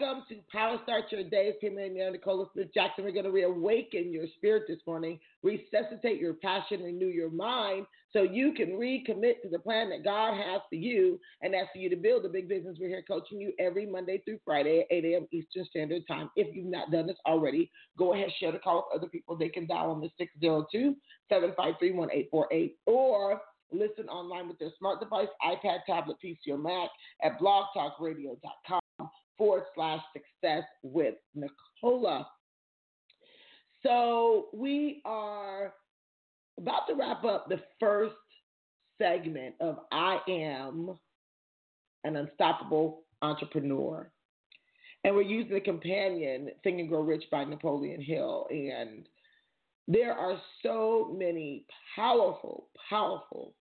Welcome to Power Start Your Day. Kim and Nicola Smith Jackson. We're going to reawaken your spirit this morning, resuscitate your passion, renew your mind so you can recommit to the plan that God has for you. And that's for you to build a big business. We're here coaching you every Monday through Friday at 8 a.m. Eastern Standard Time. If you've not done this already, go ahead, share the call with other people. They can dial on the 602 753 1848 or Listen online with their smart device, iPad, tablet, PC, or Mac at blogtalkradio.com forward slash success with Nicola. So we are about to wrap up the first segment of I Am an Unstoppable Entrepreneur. And we're using the companion Think and Grow Rich by Napoleon Hill. And there are so many powerful, powerful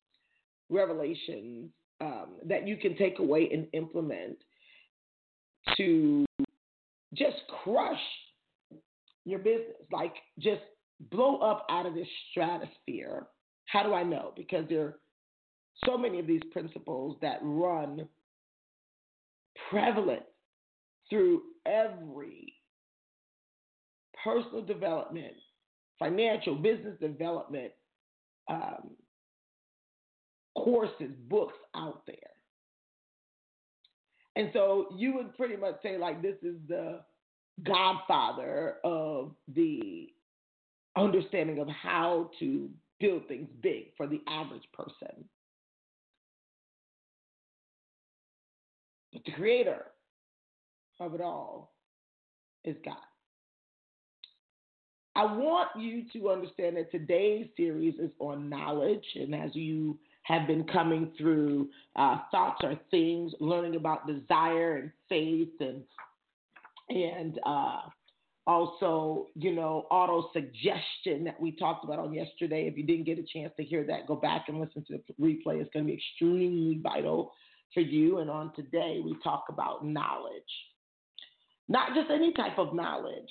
revelations um, that you can take away and implement to just crush your business, like just blow up out of this stratosphere. How do I know? Because there are so many of these principles that run prevalent through every personal development, financial, business development um, courses, books out there. And so you would pretty much say, like, this is the godfather of the understanding of how to build things big for the average person. But the creator of it all is God. I want you to understand that today's series is on knowledge, and as you have been coming through uh, thoughts or things, learning about desire and faith and and uh, also, you know, auto suggestion that we talked about on yesterday. If you didn't get a chance to hear that, go back and listen to the replay. It's going to be extremely vital for you. And on today, we talk about knowledge, not just any type of knowledge,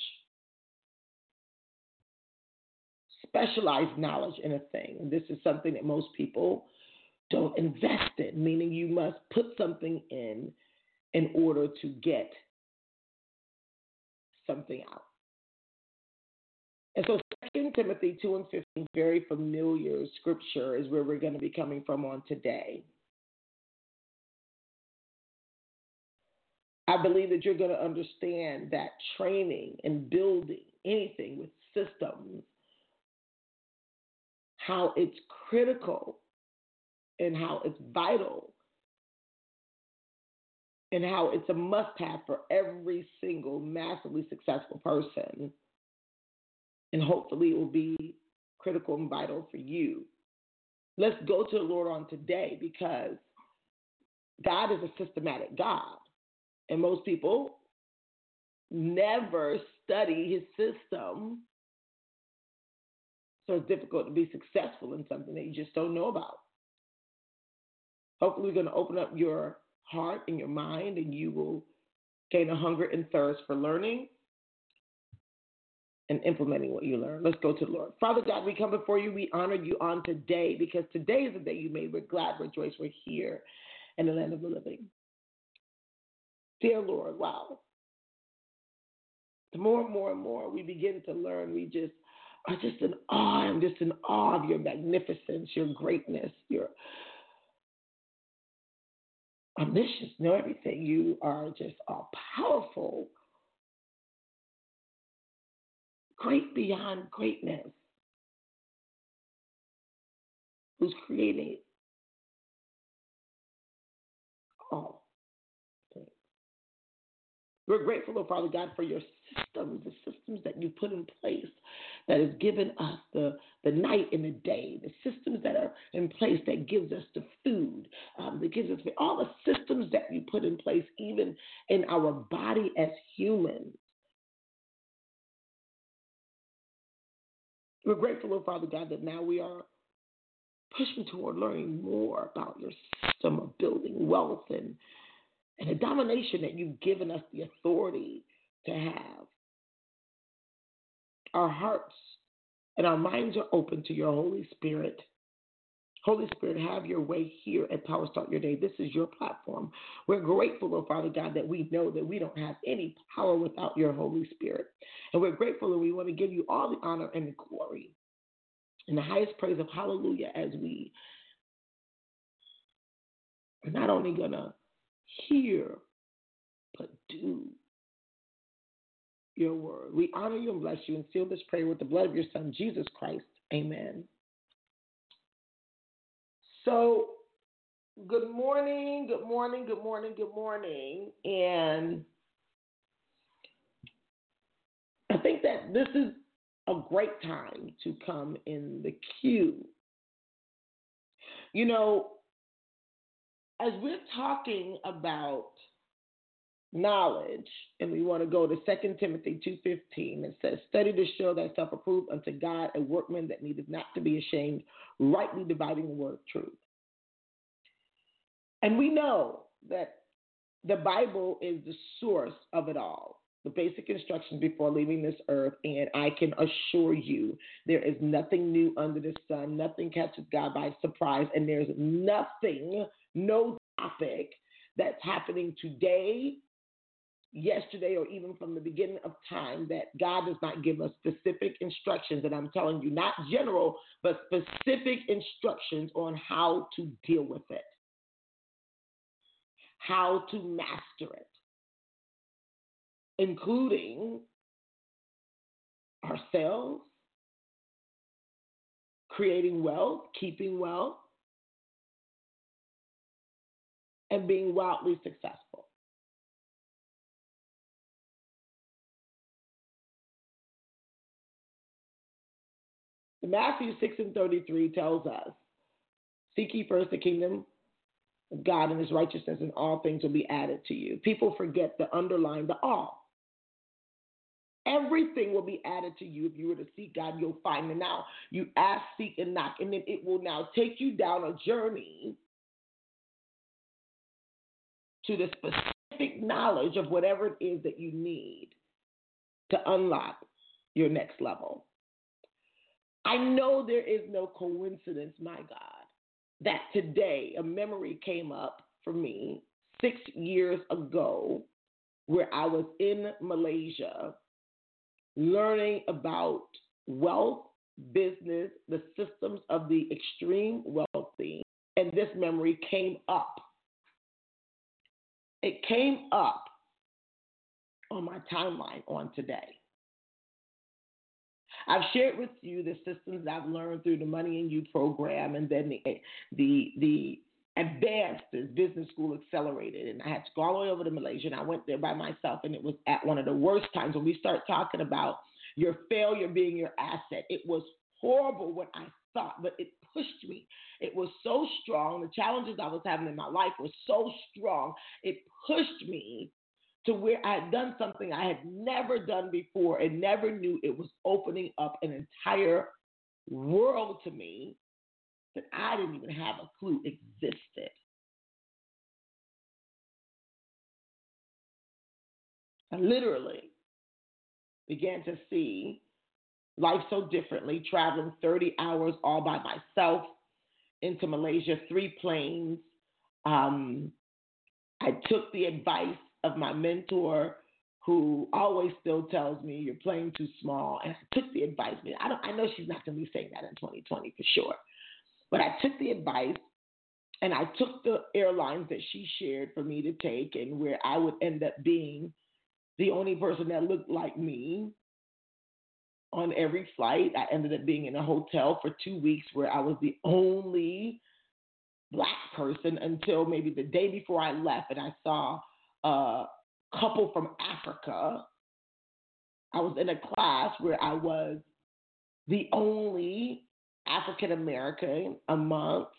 specialized knowledge in a thing. And this is something that most people don't invest in, meaning you must put something in in order to get something out. And so 2 Timothy 2 and 15, very familiar scripture, is where we're going to be coming from on today. I believe that you're going to understand that training and building anything with systems, how it's critical and how it's vital and how it's a must have for every single massively successful person. And hopefully it will be critical and vital for you. Let's go to the Lord on today because God is a systematic God. And most people never study his system. So it's difficult to be successful in something that you just don't know about. Hopefully, we're going to open up your heart and your mind, and you will gain a hunger and thirst for learning and implementing what you learn. Let's go to the Lord. Father God, we come before you. We honor you on today because today is the day you made. We're glad, rejoice, we're here in the land of the living. Dear Lord, wow. The more and more and more we begin to learn, we just are just in awe. I'm just in awe of your magnificence, your greatness, your omniscience, know everything. You are just all powerful, great beyond greatness, who's creating all. We're grateful, oh Father God, for your systems, the systems that you put in place that has given us the, the night and the day, the systems that are in place that gives us the food, um, that gives us all the systems that you put in place, even in our body as humans. We're grateful, oh Father God, that now we are pushing toward learning more about your system of building wealth and and the domination that you've given us the authority to have. Our hearts and our minds are open to your Holy Spirit. Holy Spirit, have your way here at Power Start Your Day. This is your platform. We're grateful, oh Father God, that we know that we don't have any power without your Holy Spirit. And we're grateful and we want to give you all the honor and the glory and the highest praise of hallelujah as we are not only going to hear, but do your word. We honor you and bless you and seal this prayer with the blood of your Son, Jesus Christ. Amen. So, good morning, good morning, good morning, good morning. And I think that this is a great time to come in the queue. You know, as we're talking about knowledge, and we want to go to 2 Timothy 2.15, it says, Study to show thyself approved unto God, a workman that needeth not to be ashamed, rightly dividing the word of truth. And we know that the Bible is the source of it all, the basic instructions before leaving this earth. And I can assure you, there is nothing new under the sun. Nothing catches God by surprise. And there's nothing no topic that's happening today, yesterday, or even from the beginning of time that God does not give us specific instructions. And I'm telling you, not general, but specific instructions on how to deal with it, how to master it, including ourselves, creating wealth, keeping wealth and being wildly successful. Matthew 6 and 33 tells us Seek ye first the kingdom of God and his righteousness, and all things will be added to you. People forget the underlying, the all. Everything will be added to you if you were to seek God, you'll find it. Now, you ask, seek, and knock, and then it will now take you down a journey to the specific knowledge of whatever it is that you need to unlock your next level. I know there is no coincidence, my God, that today a memory came up for me six years ago where I was in Malaysia learning about wealth, business, the systems of the extreme wealthy, and this memory came up it came up on my timeline on today. I've shared with you the systems I've learned through the Money and You program and then the the the advanced business school accelerated and I had to go all the way over to Malaysia and I went there by myself and it was at one of the worst times when we start talking about your failure being your asset. It was horrible what I thought, but it pushed me. It was so strong. The challenges I was having in my life were so strong. It pushed me to where I had done something I had never done before and never knew it was opening up an entire world to me that I didn't even have a clue existed. I literally began to see life so differently, traveling 30 hours all by myself into Malaysia, three planes. Um, I took the advice of my mentor, who always still tells me you're playing too small, and I took the advice. I don't. I know she's not going to be saying that in 2020 for sure, but I took the advice. And I took the airlines that she shared for me to take, and where I would end up being the only person that looked like me on every flight. I ended up being in a hotel for two weeks where I was the only black person until maybe the day before I left, and I saw a couple from Africa. I was in a class where I was the only African American amongst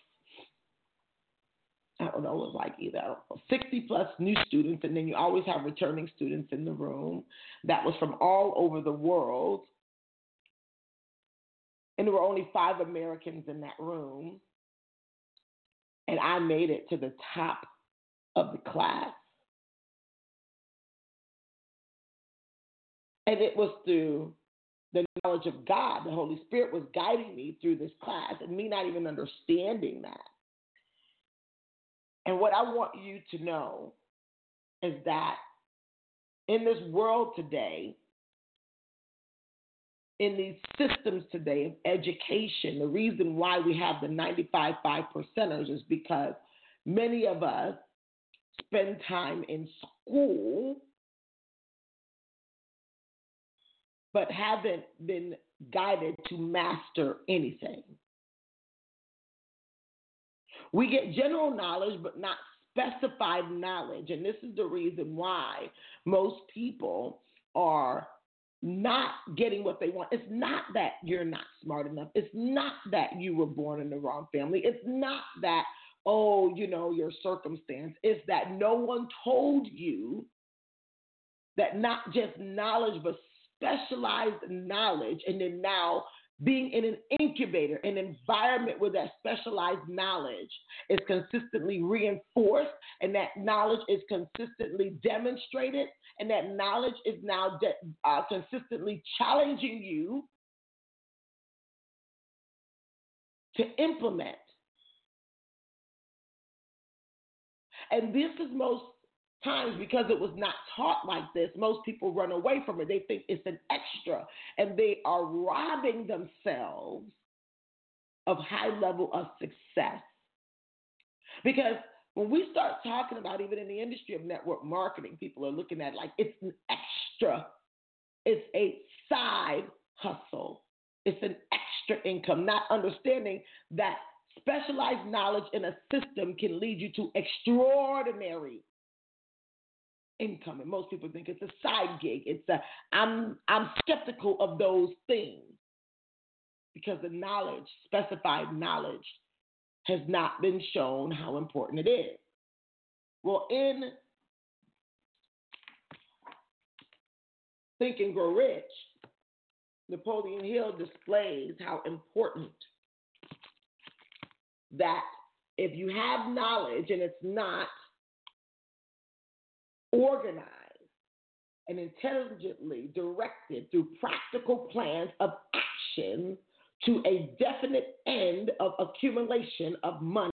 I don't know, it was like either know, 60 plus new students, and then you always have returning students in the room that was from all over the world. And there were only five Americans in that room. And I made it to the top of the class. And it was through the knowledge of God. The Holy Spirit was guiding me through this class, and me not even understanding that. And what I want you to know is that in this world today, in these systems today of education, the reason why we have the 95 five percenters is because many of us spend time in school but haven't been guided to master anything. We get general knowledge, but not specified knowledge. And this is the reason why most people are not getting what they want. It's not that you're not smart enough. It's not that you were born in the wrong family. It's not that, oh, you know, your circumstance. It's that no one told you that not just knowledge, but specialized knowledge. And then now being in an incubator, an environment where that specialized knowledge is consistently reinforced and that knowledge is consistently demonstrated and that knowledge is now de- uh, consistently challenging you to implement. And this is most times because it was not taught like this, most people run away from it. They think it's an extra and they are robbing themselves of high level of success. Because when we start talking about even in the industry of network marketing, people are looking at like it's an extra, it's a side hustle, it's an extra income, not understanding that specialized knowledge in a system can lead you to extraordinary income. And most people think it's a side gig. It's a I'm I'm skeptical of those things because the knowledge, specified knowledge, has not been shown how important it is. Well, in Think and Grow Rich, Napoleon Hill displays how important that if you have knowledge and it's not organized and intelligently directed through practical plans of action to a definite end of accumulation of money.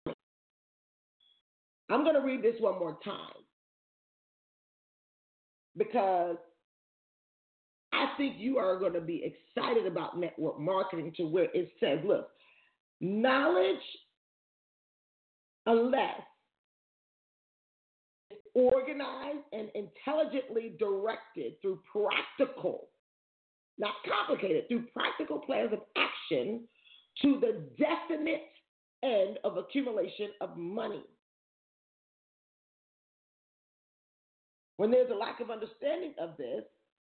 I'm going to read this one more time because I think you are going to be excited about network marketing to where it says, look, knowledge, unless organized and intelligently directed through practical, not complicated, through practical plans of action to the definite end of accumulation of money. When there's a lack of understanding of this,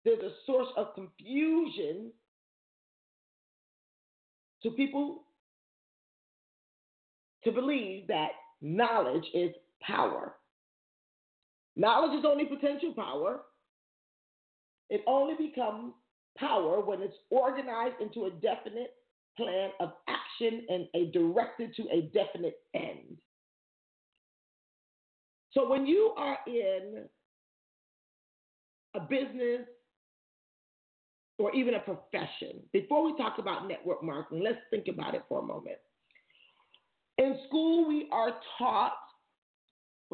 there's a source of confusion to people to believe that knowledge is power. Knowledge is only potential power. It only becomes power when it's organized into a definite plan of action and a directed to a definite end. So when you are in a business or even a profession, before we talk about network marketing, let's think about it for a moment. In school, we are taught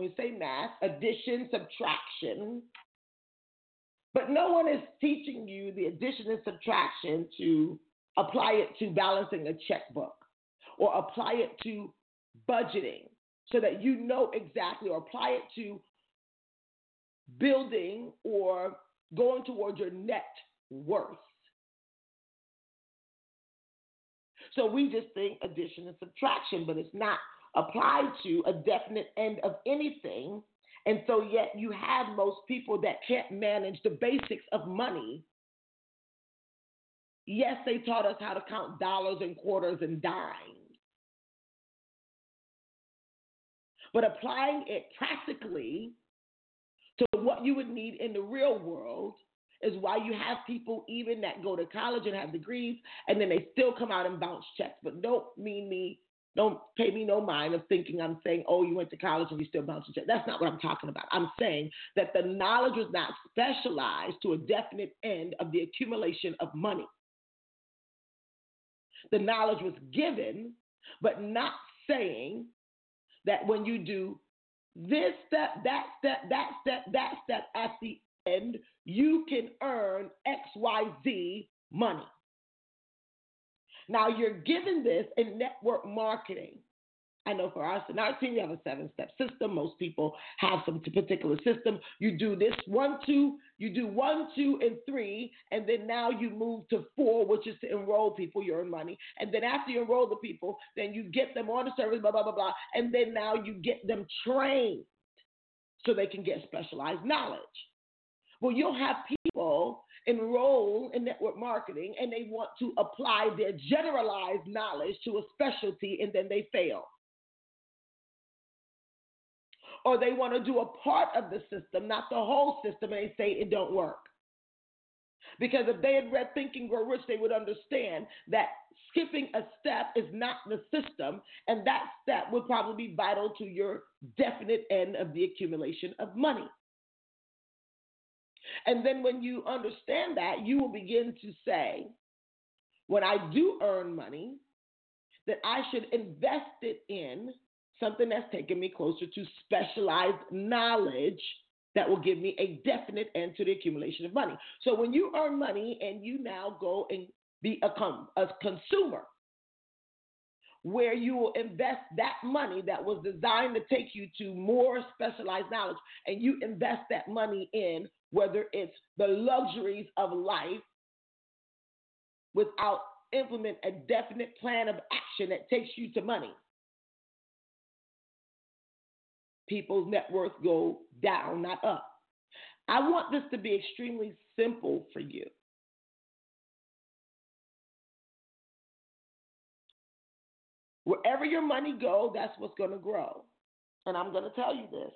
you say math, addition, subtraction. But no one is teaching you the addition and subtraction to apply it to balancing a checkbook or apply it to budgeting so that you know exactly or apply it to building or going towards your net worth. So we just think addition and subtraction, but it's not applied to a definite end of anything. And so, yet, you have most people that can't manage the basics of money. Yes, they taught us how to count dollars and quarters and dimes. But applying it practically to what you would need in the real world is why you have people even that go to college and have degrees and then they still come out and bounce checks. But don't mean me, don't pay me no mind of thinking I'm saying, oh, you went to college and you still bouncing checks. That's not what I'm talking about. I'm saying that the knowledge was not specialized to a definite end of the accumulation of money. The knowledge was given, but not saying that when you do this step, that step, that step, that step at the end, you can earn XYZ money. Now you're given this in network marketing. I know for us in our team, we have a seven step system. Most people have some particular system. You do this one, two, you do one, two, and three, and then now you move to four, which is to enroll people, you earn money. And then after you enroll the people, then you get them on the service, blah, blah, blah, blah. And then now you get them trained so they can get specialized knowledge. Well, you'll have people enroll in network marketing and they want to apply their generalized knowledge to a specialty and then they fail. Or they want to do a part of the system, not the whole system, and they say it don't work. Because if they had read Think and Grow Rich, they would understand that skipping a step is not the system, and that step would probably be vital to your definite end of the accumulation of money. And then when you understand that, you will begin to say, when I do earn money, that I should invest it in something that's taking me closer to specialized knowledge that will give me a definite end to the accumulation of money. So when you earn money and you now go and be a, a consumer, where you will invest that money that was designed to take you to more specialized knowledge. And you invest that money in whether it's the luxuries of life without implement a definite plan of action that takes you to money. People's net worth go down not up. I want this to be extremely simple for you Wherever your money go, that's what's going to grow. And I'm going to tell you this.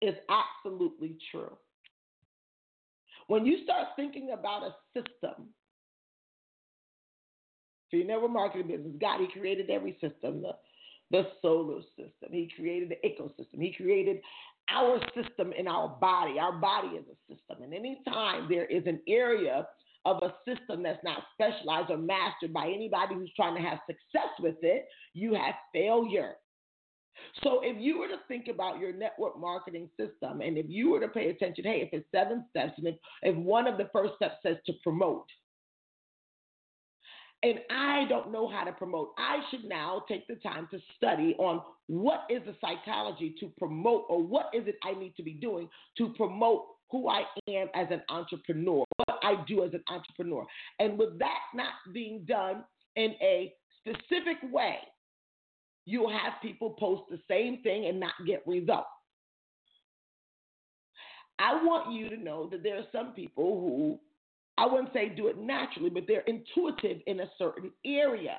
It's absolutely true. When you start thinking about a system, so you never marketing business, God, He created every system, the, the solar system. He created the ecosystem. He created our system in our body. Our body is a system. And anytime there is an area of a system that's not specialized or mastered by anybody who's trying to have success with it, you have failure. So if you were to think about your network marketing system and if you were to pay attention, hey, if it's seven steps and if, if one of the first steps says to promote, and I don't know how to promote, I should now take the time to study on what is the psychology to promote or what is it I need to be doing to promote who I am as an entrepreneur, I do as an entrepreneur. And with that not being done in a specific way, you'll have people post the same thing and not get results. I want you to know that there are some people who, I wouldn't say do it naturally, but they're intuitive in a certain area.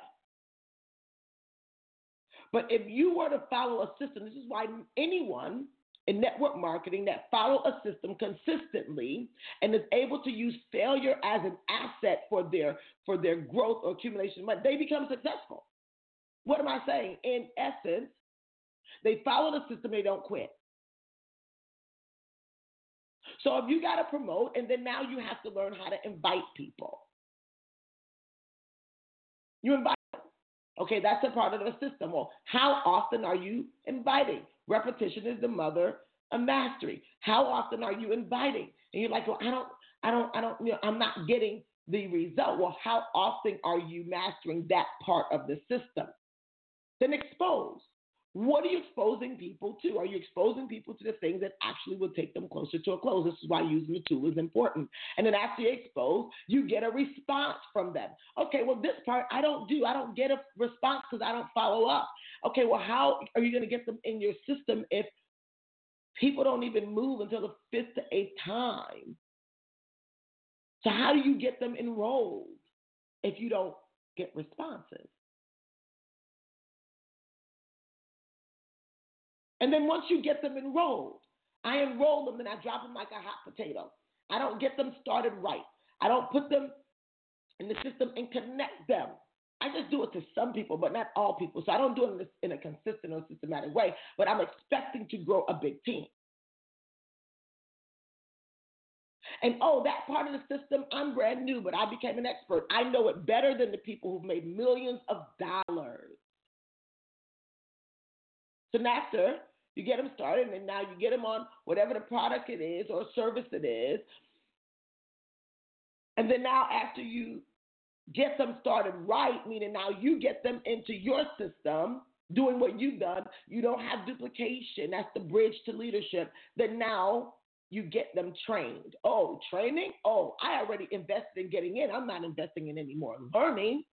But if you were to follow a system, this is why anyone in network marketing that follow a system consistently and is able to use failure as an asset for their for their growth or accumulation of money, they become successful. What am I saying? In essence, they follow the system, they don't quit. So if you got to promote, and then now you have to learn how to invite people. You invite. Okay, that's a part of the system. Well, how often are you inviting? Repetition is the mother of mastery. How often are you inviting? And you're like, well, I don't, I don't, I don't, you know, I'm not getting the result. Well, how often are you mastering that part of the system? Then expose What are you exposing people to? Are you exposing people to the things that actually will take them closer to a close? This is why using the tool is important. And then after you expose, you get a response from them. Okay, well, this part I don't do. I don't get a response because I don't follow up. Okay, well, how are you going to get them in your system if people don't even move until the fifth to eighth time? So, how do you get them enrolled if you don't get responses? And then once you get them enrolled, I enroll them and I drop them like a hot potato. I don't get them started right. I don't put them in the system and connect them. I just do it to some people, but not all people. So I don't do it in a consistent or systematic way, but I'm expecting to grow a big team. And oh, that part of the system, I'm brand new, but I became an expert. I know it better than the people who've made millions of dollars. So after you get them started, and now you get them on whatever the product it is or service it is. And then now, after you get them started right, meaning now you get them into your system, doing what you've done, you don't have duplication. That's the bridge to leadership. Then now you get them trained. Oh, training? Oh, I already invested in getting in. I'm not investing in any more learning.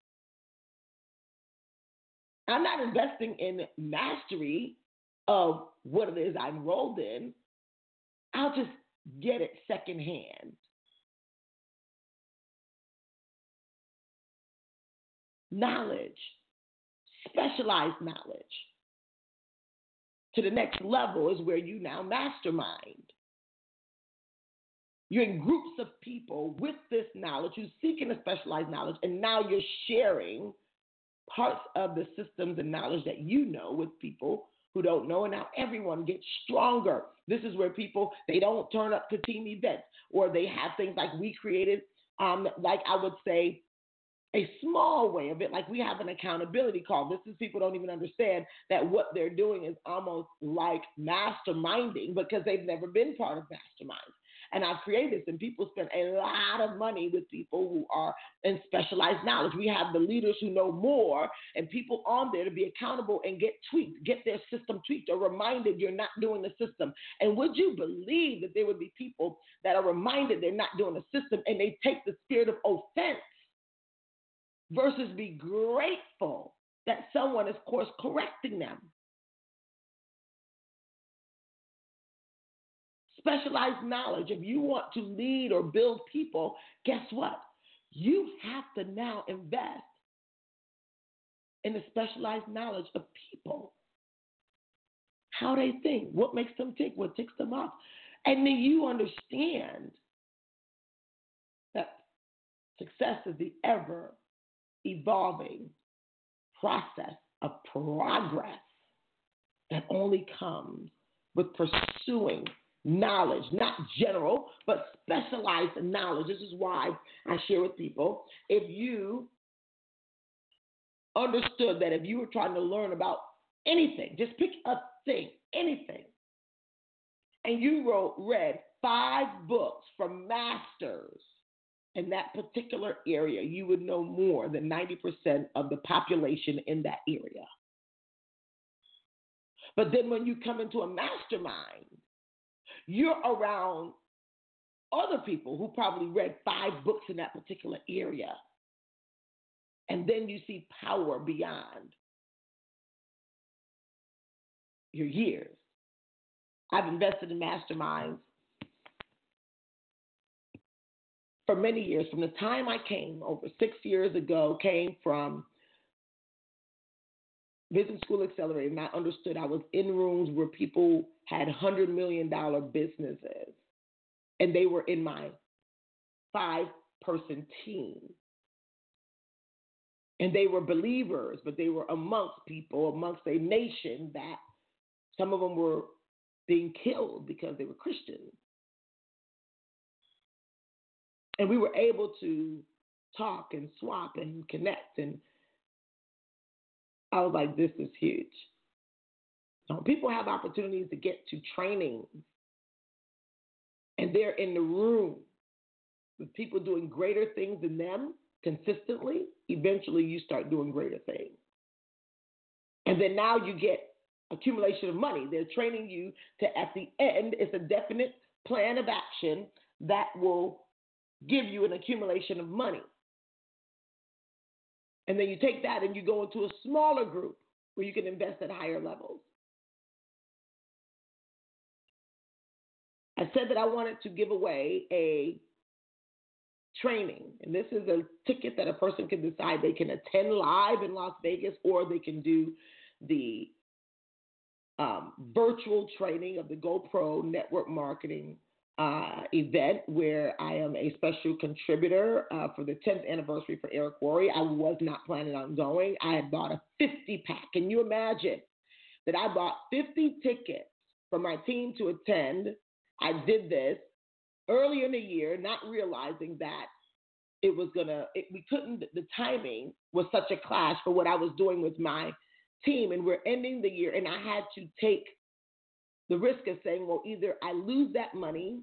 I'm not investing in mastery of what it is I enrolled in. I'll just get it secondhand. Knowledge, specialized knowledge. To the next level is where you now mastermind. You're in groups of people with this knowledge who's seeking a specialized knowledge, and now you're sharing parts of the systems and knowledge that you know with people who don't know, and now everyone gets stronger. This is where people they don't turn up to team events, or they have things like we created, um, like I would say, a small way of it, like we have an accountability call. This is people don't even understand that what they're doing is almost like masterminding because they've never been part of masterminds. And I've created this, and people spend a lot of money with people who are in specialized knowledge. We have the leaders who know more, and people on there to be accountable and get tweaked, get their system tweaked, or reminded you're not doing the system. And would you believe that there would be people that are reminded they're not doing the system and they take the spirit of offense versus be grateful that someone is course correcting them? Specialized knowledge, if you want to lead or build people, guess what? You have to now invest in the specialized knowledge of people. How they think, what makes them tick, what ticks them off. And then you understand that success is the ever evolving process of progress that only comes with pursuing knowledge, not general, but specialized knowledge. This is why I share with people if you understood that if you were trying to learn about anything, just pick a thing, anything, and you wrote, read five books from masters in that particular area, you would know more than 90% of the population in that area. But then when you come into a mastermind, you're around other people who probably read five books in that particular area. And then you see power beyond your years. I've invested in masterminds for many years. From the time I came over six years ago, came from Business School Accelerator, and I understood I was in rooms where people had $100 million businesses, and they were in my five person team. And they were believers, but they were amongst people, amongst a nation that some of them were being killed because they were Christians. And we were able to talk and swap and connect and I was like, this is huge. So people have opportunities to get to training, and they're in the room with people doing greater things than them consistently. Eventually, you start doing greater things. And then now you get accumulation of money. They're training you to, at the end, it's a definite plan of action that will give you an accumulation of money. And then you take that and you go into a smaller group where you can invest at higher levels. I said that I wanted to give away a training, and this is a ticket that a person can decide they can attend live in Las Vegas or they can do the um, virtual training of the GoPro network marketing uh, event where I am a special contributor uh, for the 10th anniversary for Eric Worre. I was not planning on going. I had bought a 50 pack. Can you imagine that I bought 50 tickets for my team to attend? I did this early in the year, not realizing that it was gonna. It, we couldn't. The timing was such a clash for what I was doing with my team, and we're ending the year, and I had to take the risk of saying, well, either I lose that money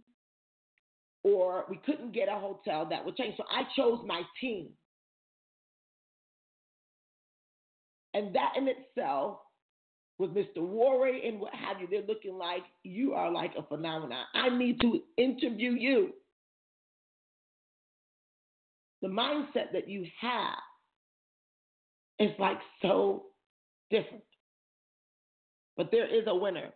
or we couldn't get a hotel that would change. So I chose my team. And that in itself, with Mr. Worre and what have you, they're looking like you are like a phenomenon. I need to interview you. The mindset that you have is like so different. But there is a winner.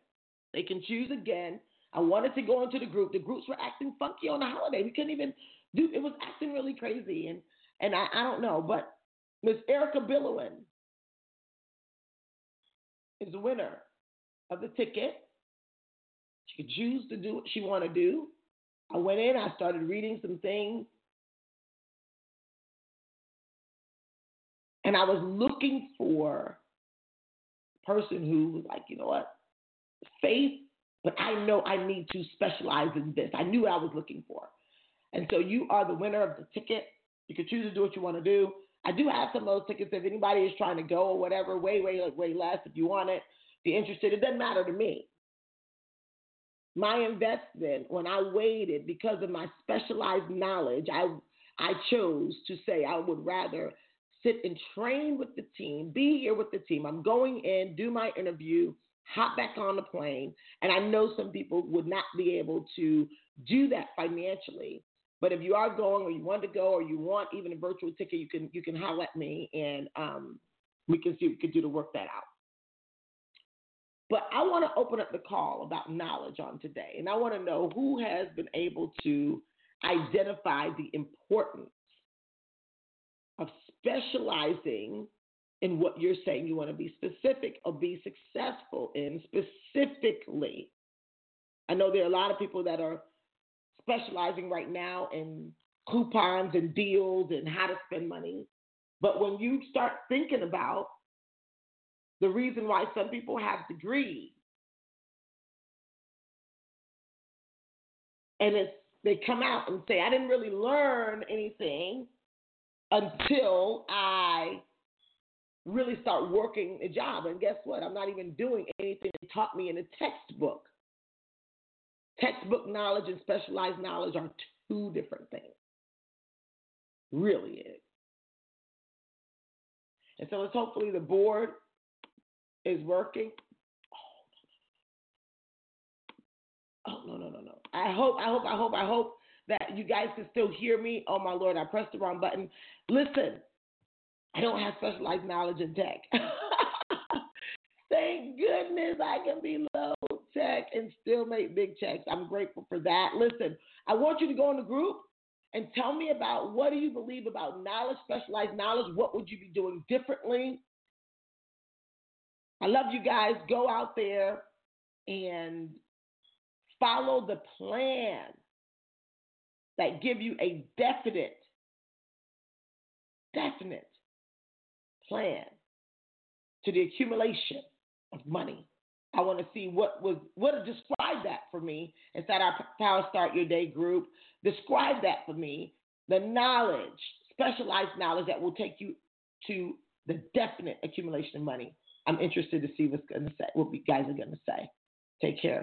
They can choose again. I wanted to go into the group. The groups were acting funky on the holiday. We couldn't even do it was acting really crazy. And and I, I don't know, but Miss Erica Billowin is the winner of the ticket. She could choose to do what she want to do. I went in, I started reading some things. And I was looking for a person who was like, you know what? faith, but I know I need to specialize in this. I knew what I was looking for. And so you are the winner of the ticket. You can choose to do what you want to do. I do have some of those tickets if anybody is trying to go or whatever, way, way, way less if you want it. If you're interested, it doesn't matter to me. My investment, when I waited because of my specialized knowledge, I I chose to say I would rather sit and train with the team, be here with the team. I'm going in, do my interview, hop back on the plane. And I know some people would not be able to do that financially. But if you are going or you want to go or you want even a virtual ticket, you can you can holler at me and um, we can see we can do to work that out. But I want to open up the call about knowledge on today. And I want to know who has been able to identify the importance of specializing in what you're saying you want to be specific or be successful in specifically. I know there are a lot of people that are specializing right now in coupons and deals and how to spend money. But when you start thinking about the reason why some people have degrees, and it's they come out and say, I didn't really learn anything until I really start working a job. And guess what? I'm not even doing anything they taught me in a textbook. Textbook knowledge and specialized knowledge are two different things. Really is. And so it's hopefully the board is working. Oh no, no, no, no. I hope, I hope, I hope, I hope that you guys can still hear me. Oh my lord, I pressed the wrong button. Listen, I don't have specialized knowledge in tech. Thank goodness I can be low and still make big checks. I'm grateful for that. Listen, I want you to go in the group and tell me about what do you believe about knowledge, specialized knowledge? What would you be doing differently? I love you guys. Go out there and follow the plan that give you a definite, definite plan to the accumulation of money. I want to see what was what describe that for me inside our Power Start Your Day group. Describe that for me. The knowledge, specialized knowledge that will take you to the definite accumulation of money. I'm interested to see what's going to say. What you guys are going to say. Take care.